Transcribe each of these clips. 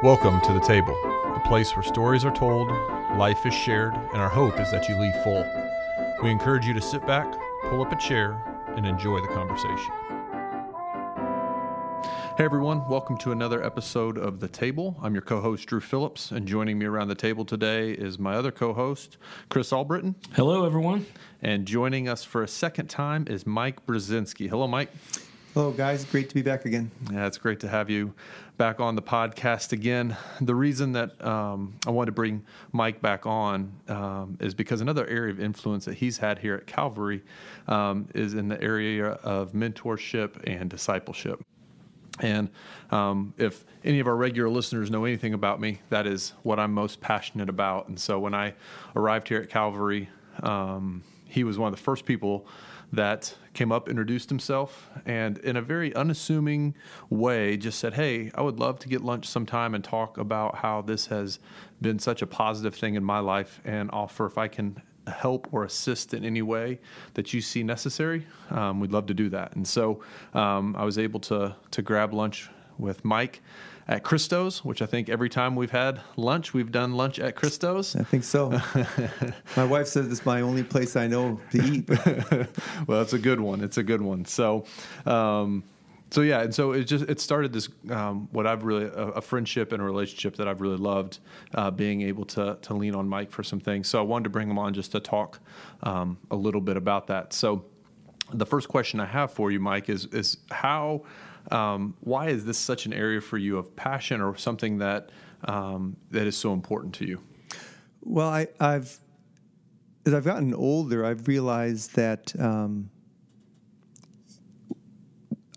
Welcome to the table, a place where stories are told, life is shared, and our hope is that you leave full. We encourage you to sit back, pull up a chair, and enjoy the conversation. Hey everyone, welcome to another episode of The Table. I'm your co host, Drew Phillips, and joining me around the table today is my other co host, Chris Albritton. Hello, everyone. And joining us for a second time is Mike Brzezinski. Hello, Mike. Hello, guys. Great to be back again. Yeah, it's great to have you back on the podcast again. The reason that um, I wanted to bring Mike back on um, is because another area of influence that he's had here at Calvary um, is in the area of mentorship and discipleship. And um, if any of our regular listeners know anything about me, that is what I'm most passionate about. And so when I arrived here at Calvary, um, he was one of the first people that came up, introduced himself, and in a very unassuming way just said, Hey, I would love to get lunch sometime and talk about how this has been such a positive thing in my life and offer if I can help or assist in any way that you see necessary. Um, we'd love to do that. And so um, I was able to, to grab lunch with Mike at Christo's, which I think every time we've had lunch, we've done lunch at Christo's. I think so. my wife says it's my only place I know to eat. well, it's a good one. It's a good one. So, um, so yeah, and so it just it started this um, what I've really a, a, friendship and a relationship that I've really loved, uh, being able to to lean on Mike for some things. So I wanted to bring him on just to talk um, a little bit about that. So the first question I have for you, Mike, is is how um, why is this such an area for you of passion or something that um, that is so important to you? Well, I, have as I've gotten older, I've realized that um,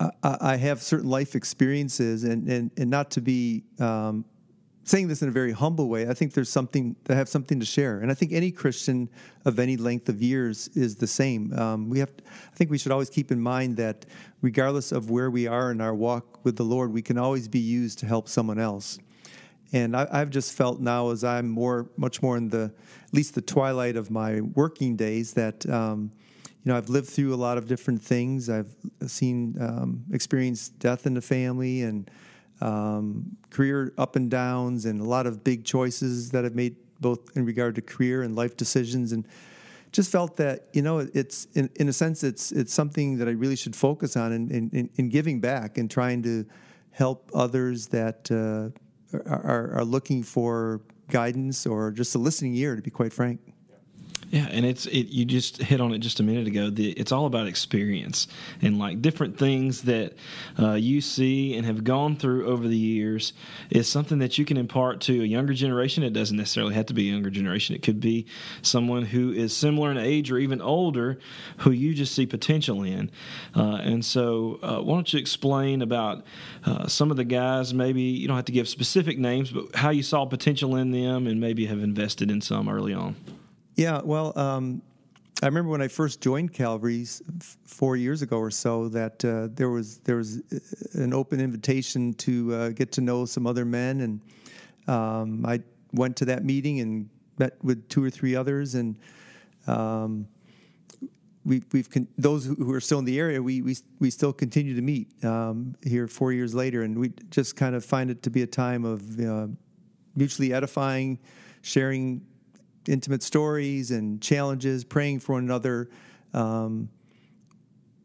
I, I, have certain life experiences, and and, and not to be um, saying this in a very humble way, I think there's something to have something to share, and I think any Christian of any length of years is the same. Um, we have, I think, we should always keep in mind that regardless of where we are in our walk with the Lord, we can always be used to help someone else. And I, have just felt now, as I'm more, much more in the, at least the twilight of my working days, that. Um, you know, I've lived through a lot of different things. I've seen, um, experienced death in the family, and um, career up and downs, and a lot of big choices that I've made both in regard to career and life decisions, and just felt that you know it's in, in a sense it's it's something that I really should focus on in, in, in giving back and trying to help others that uh, are, are looking for guidance or just a listening ear, to be quite frank. Yeah, and it's it. You just hit on it just a minute ago. The, it's all about experience and like different things that uh, you see and have gone through over the years is something that you can impart to a younger generation. It doesn't necessarily have to be a younger generation. It could be someone who is similar in age or even older, who you just see potential in. Uh, and so, uh, why don't you explain about uh, some of the guys? Maybe you don't have to give specific names, but how you saw potential in them and maybe have invested in some early on. Yeah, well, um, I remember when I first joined Calvary's four years ago or so that uh, there was there was uh, an open invitation to uh, get to know some other men, and um, I went to that meeting and met with two or three others, and um, we, we've con- those who are still in the area, we we we still continue to meet um, here four years later, and we just kind of find it to be a time of uh, mutually edifying, sharing intimate stories and challenges, praying for one another. Um,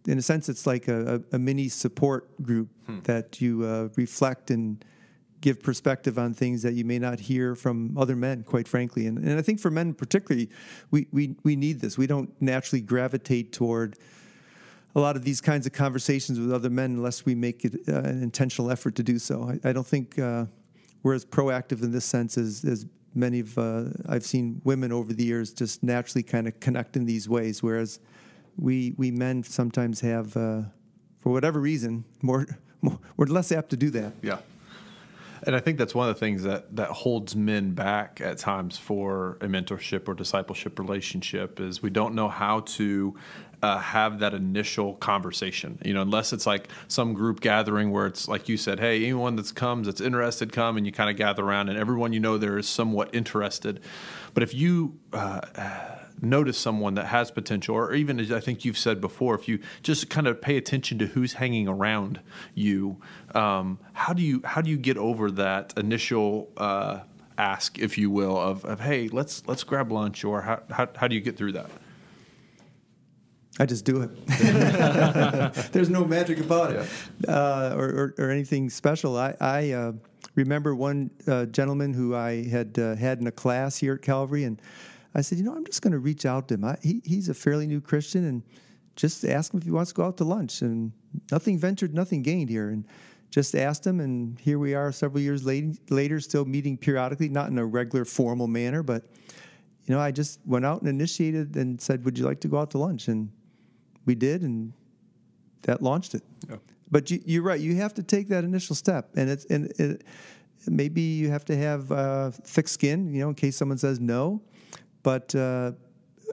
in a sense, it's like a, a, a mini support group hmm. that you uh, reflect and give perspective on things that you may not hear from other men, quite frankly. And, and I think for men particularly, we, we, we need this. We don't naturally gravitate toward a lot of these kinds of conversations with other men unless we make it uh, an intentional effort to do so. I, I don't think uh, we're as proactive in this sense as, as many of uh, I've seen women over the years just naturally kind of connect in these ways, whereas we we men sometimes have, uh, for whatever reason, more, more we're less apt to do that. Yeah. And I think that's one of the things that, that holds men back at times for a mentorship or discipleship relationship is we don't know how to uh, have that initial conversation. You know, unless it's like some group gathering where it's like you said, hey, anyone that comes that's interested, come, and you kind of gather around, and everyone you know there is somewhat interested. But if you uh, notice someone that has potential, or even as I think you've said before, if you just kind of pay attention to who's hanging around you, um, how do you how do you get over that initial uh, ask, if you will, of, of hey, let's let's grab lunch, or how, how how do you get through that? I just do it. There's no magic about it, uh, or, or, or, anything special. I, I uh, remember one uh, gentleman who I had uh, had in a class here at Calvary, and I said, you know, I'm just going to reach out to him. I, he, he's a fairly new Christian, and just ask him if he wants to go out to lunch. And nothing ventured, nothing gained here. And just asked him, and here we are, several years later, later still meeting periodically, not in a regular formal manner, but you know, I just went out and initiated and said, "Would you like to go out to lunch?" And we did, and that launched it. Yeah. But you, are right; you have to take that initial step, and it's and it, maybe you have to have uh, thick skin, you know, in case someone says no. But uh,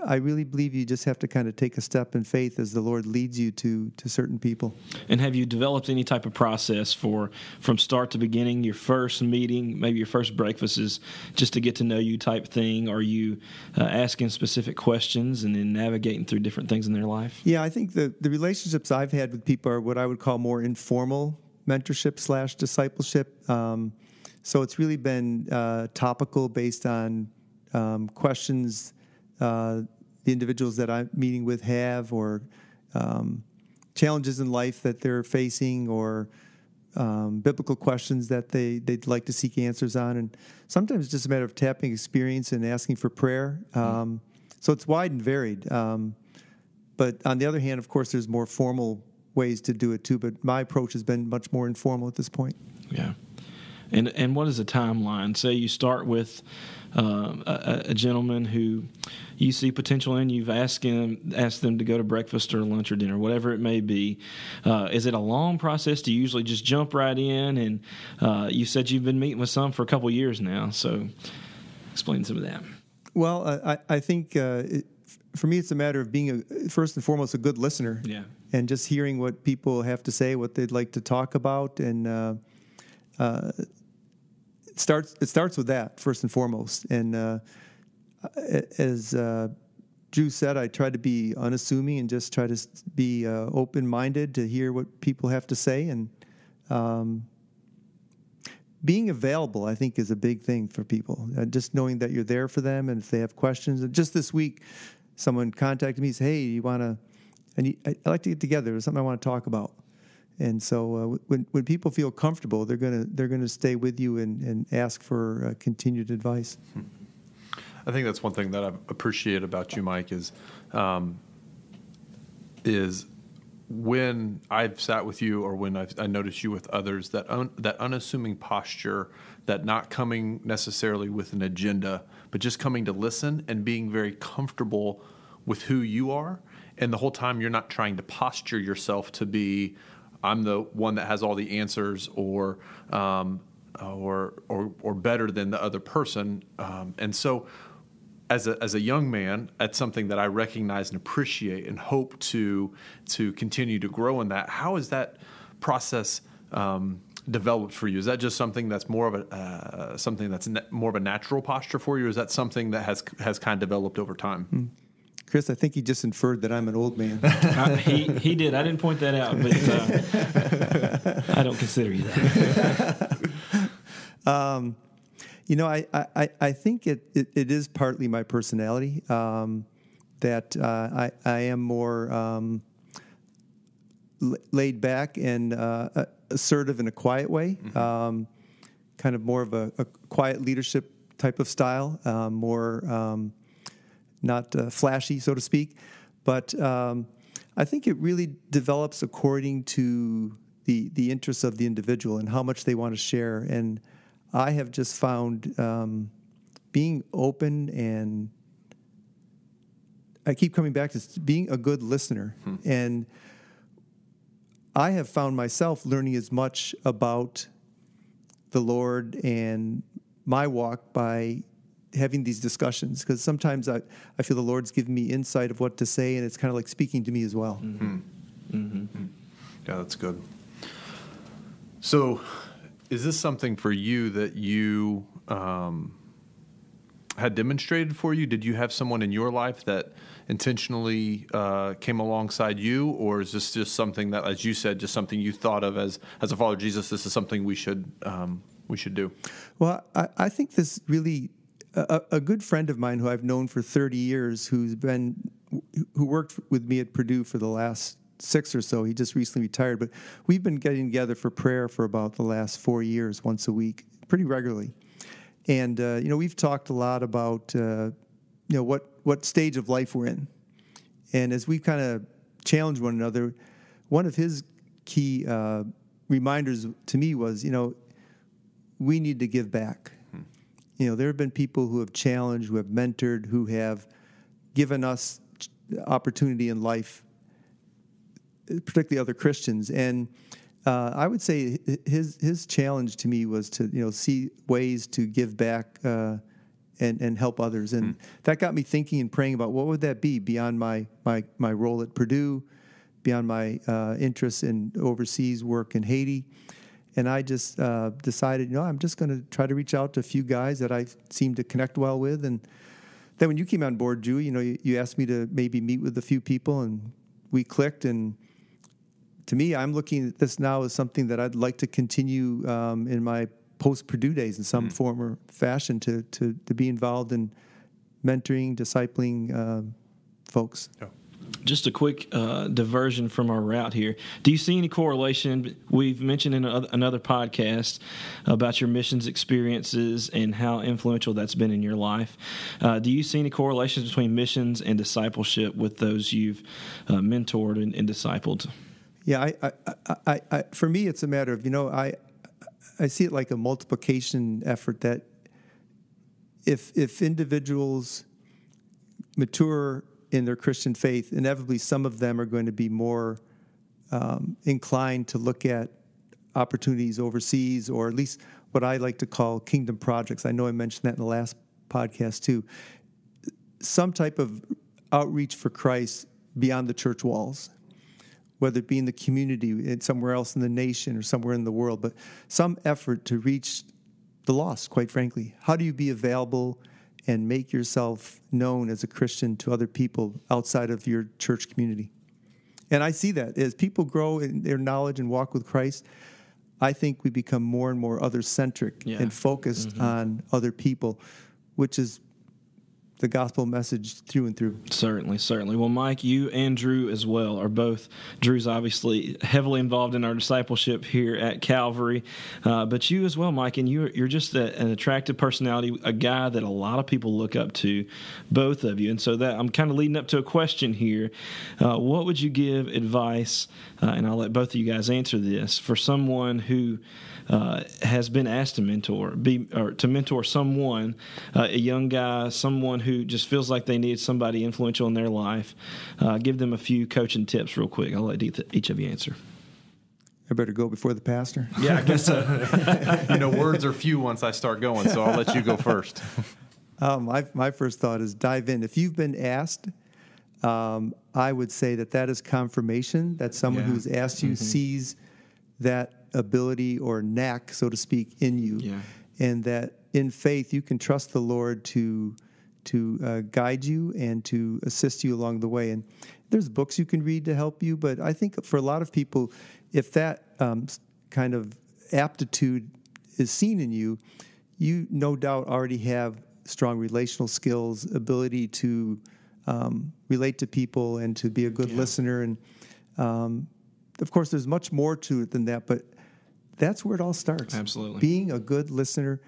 I really believe you just have to kind of take a step in faith as the Lord leads you to to certain people. And have you developed any type of process for from start to beginning, your first meeting, maybe your first breakfast is just to get to know you type thing? Are you uh, asking specific questions and then navigating through different things in their life? Yeah, I think the the relationships I've had with people are what I would call more informal mentorship slash discipleship. Um, so it's really been uh, topical based on um, questions uh, the individuals that I'm meeting with have, or um, challenges in life that they're facing, or um, biblical questions that they, they'd like to seek answers on. And sometimes it's just a matter of tapping experience and asking for prayer. Um, so it's wide and varied. Um, but on the other hand, of course, there's more formal ways to do it too. But my approach has been much more informal at this point. Yeah. And and what is the timeline? Say you start with uh, a, a, gentleman who you see potential in. You've asked him asked them to go to breakfast or lunch or dinner, whatever it may be. Uh, is it a long process? Do you usually just jump right in? And uh, you said you've been meeting with some for a couple years now, so explain some of that. Well, I, I think uh, it, for me, it's a matter of being a, first and foremost a good listener. Yeah. And just hearing what people have to say, what they'd like to talk about, and uh, uh, starts it starts with that first and foremost. And uh, as uh, Drew said, I try to be unassuming and just try to be uh, open minded to hear what people have to say and. Um, being available, I think, is a big thing for people. Uh, just knowing that you're there for them, and if they have questions. And just this week, someone contacted me, said, "Hey, you want to? I I'd like to get together. There's something I want to talk about." And so uh, when when people feel comfortable, they're gonna they're gonna stay with you and, and ask for uh, continued advice. I think that's one thing that I appreciate about you, Mike, is um, is when I've sat with you or when I've, I notice you with others that un, that unassuming posture, that not coming necessarily with an agenda, but just coming to listen and being very comfortable with who you are, and the whole time you're not trying to posture yourself to be I'm the one that has all the answers or um, or, or or better than the other person. Um, and so, as a as a young man, that's something that I recognize and appreciate and hope to to continue to grow in that. How is that process? Um, developed for you? Is that just something that's more of a uh, something that's more of a natural posture for you? Or is that something that has has kind of developed over time? Mm. Chris, I think he just inferred that I'm an old man. I, he he did. I didn't point that out, but uh, I don't consider you that. um, you know, I, I, I think it, it, it is partly my personality um, that uh, I, I am more um, laid back and uh, assertive in a quiet way, mm-hmm. Um, kind of more of a, a, quiet leadership type of style, uh, more um, not uh, flashy, so to speak. But um, I think it really develops according to the the interests of the individual and how much they want to share. And I have just found um, being open and I keep coming back to being a good listener. Hmm. And I have found myself learning as much about the Lord and my walk by having these discussions because sometimes I, I feel the Lord's given me insight of what to say, and it's kind of like speaking to me as well. Mm-hmm. Mm-hmm. Yeah, that's good. So, is this something for you that you um, had demonstrated for you? Did you have someone in your life that intentionally uh, came alongside you, or is this just something that, as you said, just something you thought of as as a follower of Jesus? This is something we should um, we should do. Well, I, I think this really a, a, good friend of mine who I've known for 30 years, who's been who worked with me at Purdue for the last six or so. He just recently retired, but we've been getting together for prayer for about the last four years, once a week, pretty regularly. And uh, you know, we've talked a lot about uh, you know what what stage of life we're in, and as we kind of challenge one another, one of his key uh, reminders to me was, you know, we need to give back. You know, there have been people who have challenged, who have mentored, who have given us opportunity in life, particularly other Christians, and uh, I would say his his challenge to me was to you know see ways to give back uh, and and help others, and mm. that got me thinking and praying about what would that be beyond my my my role at Purdue, beyond my uh, interests in overseas work in Haiti, and I just uh, decided you know I'm just going to try to reach out to a few guys that I seem to connect well with, and then when you came on board, Drew, you know you, you asked me to maybe meet with a few people, and we clicked and to me, I'm looking at this now as something that I'd like to continue um, in my post Purdue days in some mm. form or fashion to, to, to be involved in mentoring, discipling uh, folks. Yeah. Just a quick uh, diversion from our route here. Do you see any correlation? We've mentioned in another podcast about your missions experiences and how influential that's been in your life. Uh, do you see any correlations between missions and discipleship with those you've uh, mentored and, and discipled? Yeah, I, I, I, I, for me, it's a matter of you know, I, I see it like a multiplication effort. That if if individuals mature in their Christian faith, inevitably some of them are going to be more um, inclined to look at opportunities overseas, or at least what I like to call kingdom projects. I know I mentioned that in the last podcast too. Some type of outreach for Christ beyond the church walls whether it be in the community, somewhere else in the nation, or somewhere in the world, but some effort to reach the lost, quite frankly. How do you be available and make yourself known as a Christian to other people outside of your church community? And I see that as people grow in their knowledge and walk with Christ, I think we become more and more other centric yeah. and focused mm-hmm. on other people, which is the gospel message through and through. Certainly, certainly. Well, Mike, you and Drew as well are both. Drew's obviously heavily involved in our discipleship here at Calvary, uh, but you as well, Mike, and you're you're just a, an attractive personality, a guy that a lot of people look up to, both of you. And so that I'm kind of leading up to a question here. Uh, what would you give advice? Uh, and I'll let both of you guys answer this for someone who uh, has been asked to mentor, be or to mentor someone, uh, a young guy, someone who just feels like they need somebody influential in their life. Uh, give them a few coaching tips, real quick. I'll let each of you answer. I better go before the pastor. Yeah, I guess so. you know, words are few once I start going, so I'll let you go first. Um, my my first thought is dive in. If you've been asked, um, I would say that that is confirmation that someone yeah. who's asked you mm-hmm. sees that ability or knack, so to speak, in you, yeah. and that in faith you can trust the Lord to to uh, guide you and to assist you along the way. And there's books you can read to help you, but I think for a lot of people, if that um, kind of aptitude is seen in you, you no doubt already have strong relational skills, ability to um, relate to people, and to be a good yeah. listener. And um, of course, there's much more to it than that, but that's where it all starts. Absolutely. Being a good listener,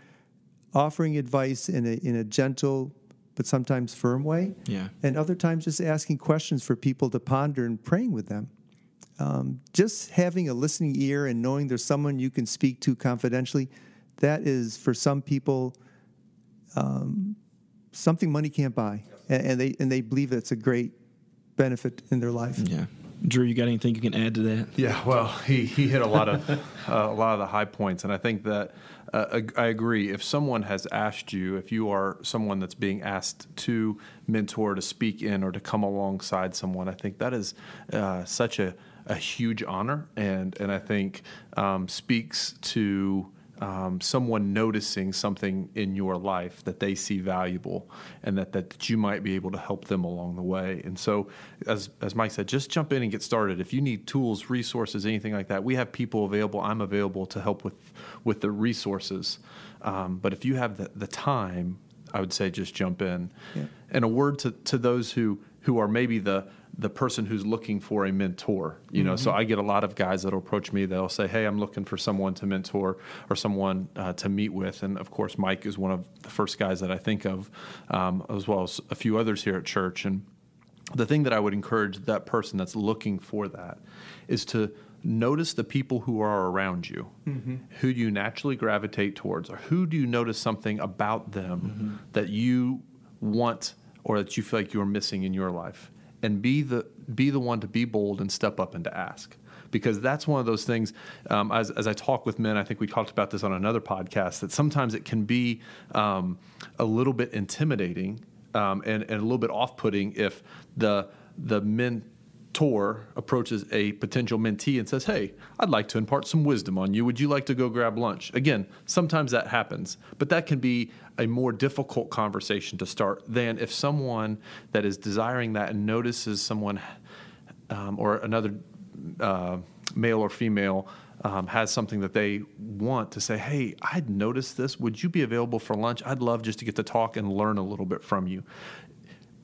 offering advice in a in a gentle but sometimes firm way. Yeah. And other times just asking questions for people to ponder and praying with them. Um, just having a listening ear and knowing there's someone you can speak to confidentially, that is for some people um, something money can't buy, and, and they and they believe it's a great benefit in their life. Yeah. Drew, you got anything you can add to that? Yeah, well, he, he hit a lot of uh, a lot of the high points, and I think that uh, I agree. If someone has asked you, if you are someone that's being asked to mentor, to speak in, or to come alongside someone, I think that is uh, such a, a huge honor, and and I think um, speaks to um, someone noticing something in your life that they see valuable and that, that you might be able to help them along the way. And so, as, as Mike said, just jump in and get started. If you need tools, resources, anything like that, we have people available. I'm available to help with, with the resources. Um, but if you have the, the time, I would say just jump in. Yeah. And a word to, to those who, who are maybe the, the person who's looking for a mentor. You mm-hmm. know, so mm-hmm. I get a lot of guys that'll approach me. They'll say, "Hey, I'm looking for someone to mentor or someone uh, to meet with." And of course, Mike is one of the first guys that I think of, um, as well as a few others here at church. And the thing that I would encourage that person that's looking for that is to notice the people who are around you, mm-hmm. who you naturally gravitate towards, or who do you notice something about them mm-hmm. that you want or that you feel like you're missing in your life and be the be the one to be bold and step up and to ask. Because that's one of those things um, as, as i talk with men i think we talked about this on another podcast that sometimes it can be um, a little bit intimidating um, and, and a little bit off-putting if the the men mentor approaches a potential mentee and says, Hey, I'd like to impart some wisdom on you. Would you like to go grab lunch? Again, sometimes that happens, but that can be a more difficult conversation to start than if someone that is desiring that and notices someone um, or another uh, male or female um, has something that they want to say, hey, I'd noticed this. Would you be available for lunch? I'd love just to get to talk and learn a little bit from you.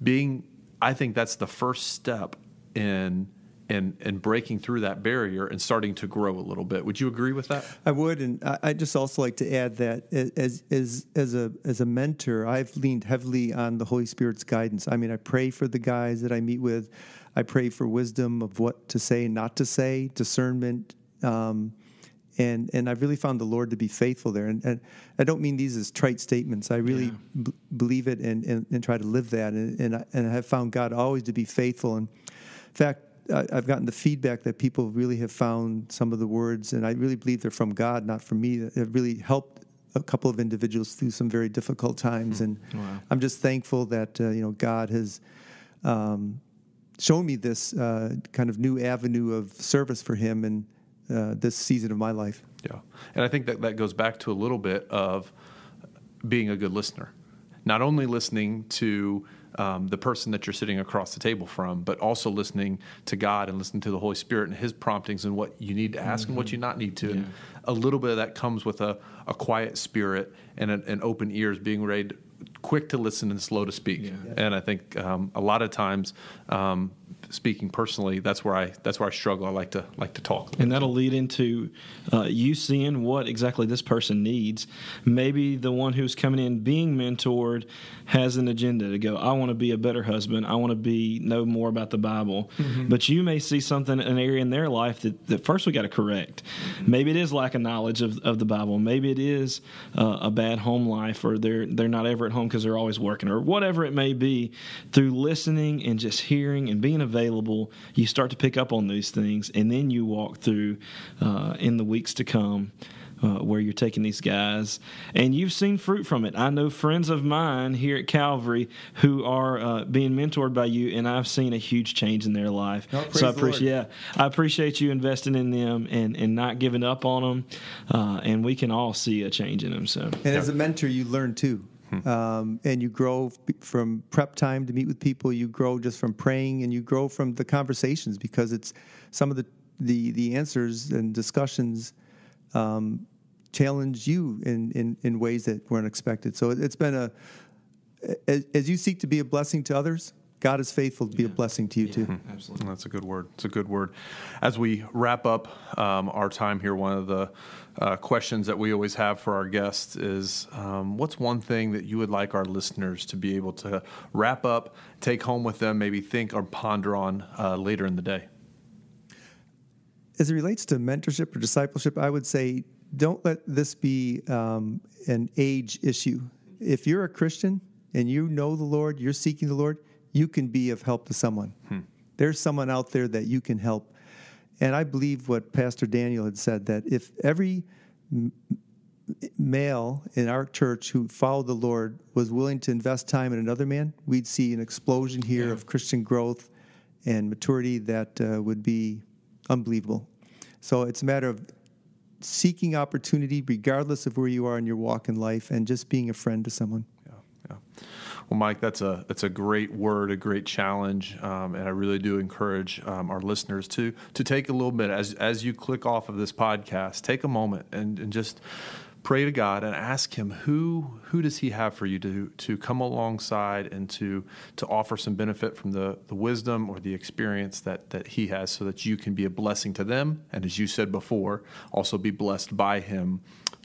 Being, I think that's the first step in and and breaking through that barrier and starting to grow a little bit. Would you agree with that? I would, and I just also like to add that as as as a as a mentor, I've leaned heavily on the Holy Spirit's guidance. I mean, I pray for the guys that I meet with. I pray for wisdom of what to say, not to say, discernment. Um, and and I've really found the Lord to be faithful there. And, and I don't mean these as trite statements. I really yeah. b- believe it and, and, and, try to live that. And and I, and I have found God always to be faithful. And in fact, I've gotten the feedback that people really have found some of the words, and I really believe they're from God, not from me. That have really helped a couple of individuals through some very difficult times, hmm. and wow. I'm just thankful that uh, you know God has um, shown me this uh, kind of new avenue of service for Him in uh, this season of my life. Yeah, and I think that that goes back to a little bit of being a good listener, not only listening to um, the person that you're sitting across the table from, but also listening to God and listening to the Holy Spirit and His promptings and what you need to ask mm-hmm. and what mm-hmm. you not need to. Yeah. And a little bit of that comes with a, a quiet spirit and an open ears, being ready, to, quick to listen and slow to speak. Yeah. And I think um, a lot of times um, speaking personally, that's where I that's where I struggle. I like to like to talk, and that'll lead into uh, you seeing what exactly this person needs. Maybe the one who's coming in being mentored has an agenda to go. I want to be a better husband. I want to be know more about the Bible. Mm-hmm. But you may see something an area in their life that, that first we got to correct. Mm-hmm. Maybe it is lack of knowledge of, of the Bible. Maybe it is uh, a bad home life, or they're they're not ever at home because they're always working, or whatever it may be. Through listening and just hearing and being available available, you start to pick up on these things, and then you walk through uh, in the weeks to come. Uh, where you're taking these guys, and you've seen fruit from it. I know friends of mine here at Calvary who are uh, being mentored by you, and I've seen a huge change in their life. Oh, so I appreciate, yeah, I appreciate you investing in them and, and not giving up on them, uh, and we can all see a change in them. So, and as a mentor, you learn too. Hmm. Um, and you grow from prep time to meet with people. You grow just from praying, and you grow from the conversations because it's some of the the, the answers and discussions um, challenge you in, in in ways that weren't expected. So it, has been a as, as you seek to be a blessing to others, God is faithful to be yeah. a blessing to you yeah, too. Mm-hmm. Absolutely, that's a good word. It's a good word. As we wrap up um, our time here, one of the uh, questions that we always have for our guests is, um, "What's one thing that you would like our listeners to be able to wrap up, take home with them, maybe think or ponder on uh, later in the day?" As it relates to mentorship or discipleship, I would say don't let this be um, an age issue. If you're a Christian and you know the Lord, you're seeking the Lord you can be of help to someone. Hmm. There's someone out there that you can help. And I believe what Pastor Daniel had said that if every m- male in our church who followed the Lord was willing to invest time in another man, we'd see an explosion here yeah. of Christian growth and maturity that uh, would be unbelievable. So it's a matter of seeking opportunity, regardless of where you are in your walk in life, and just being a friend to someone. Yeah, yeah. Well, Mike, that's a that's a great word, a great challenge, um, and I really do encourage um, our listeners to to take a little bit as as you click off of this podcast, take a moment and, and just pray to God and ask Him who who does He have for you to to come alongside and to to offer some benefit from the the wisdom or the experience that that He has, so that you can be a blessing to them, and as you said before, also be blessed by Him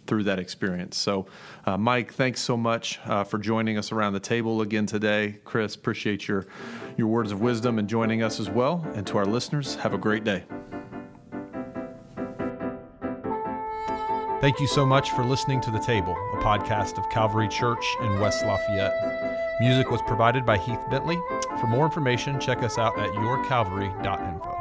through that experience. So, uh, Mike, thanks so much uh, for joining us around the table again today. Chris, appreciate your your words of wisdom and joining us as well. And to our listeners, have a great day. Thank you so much for listening to The Table, a podcast of Calvary Church in West Lafayette. Music was provided by Heath Bentley. For more information, check us out at yourcalvary.info.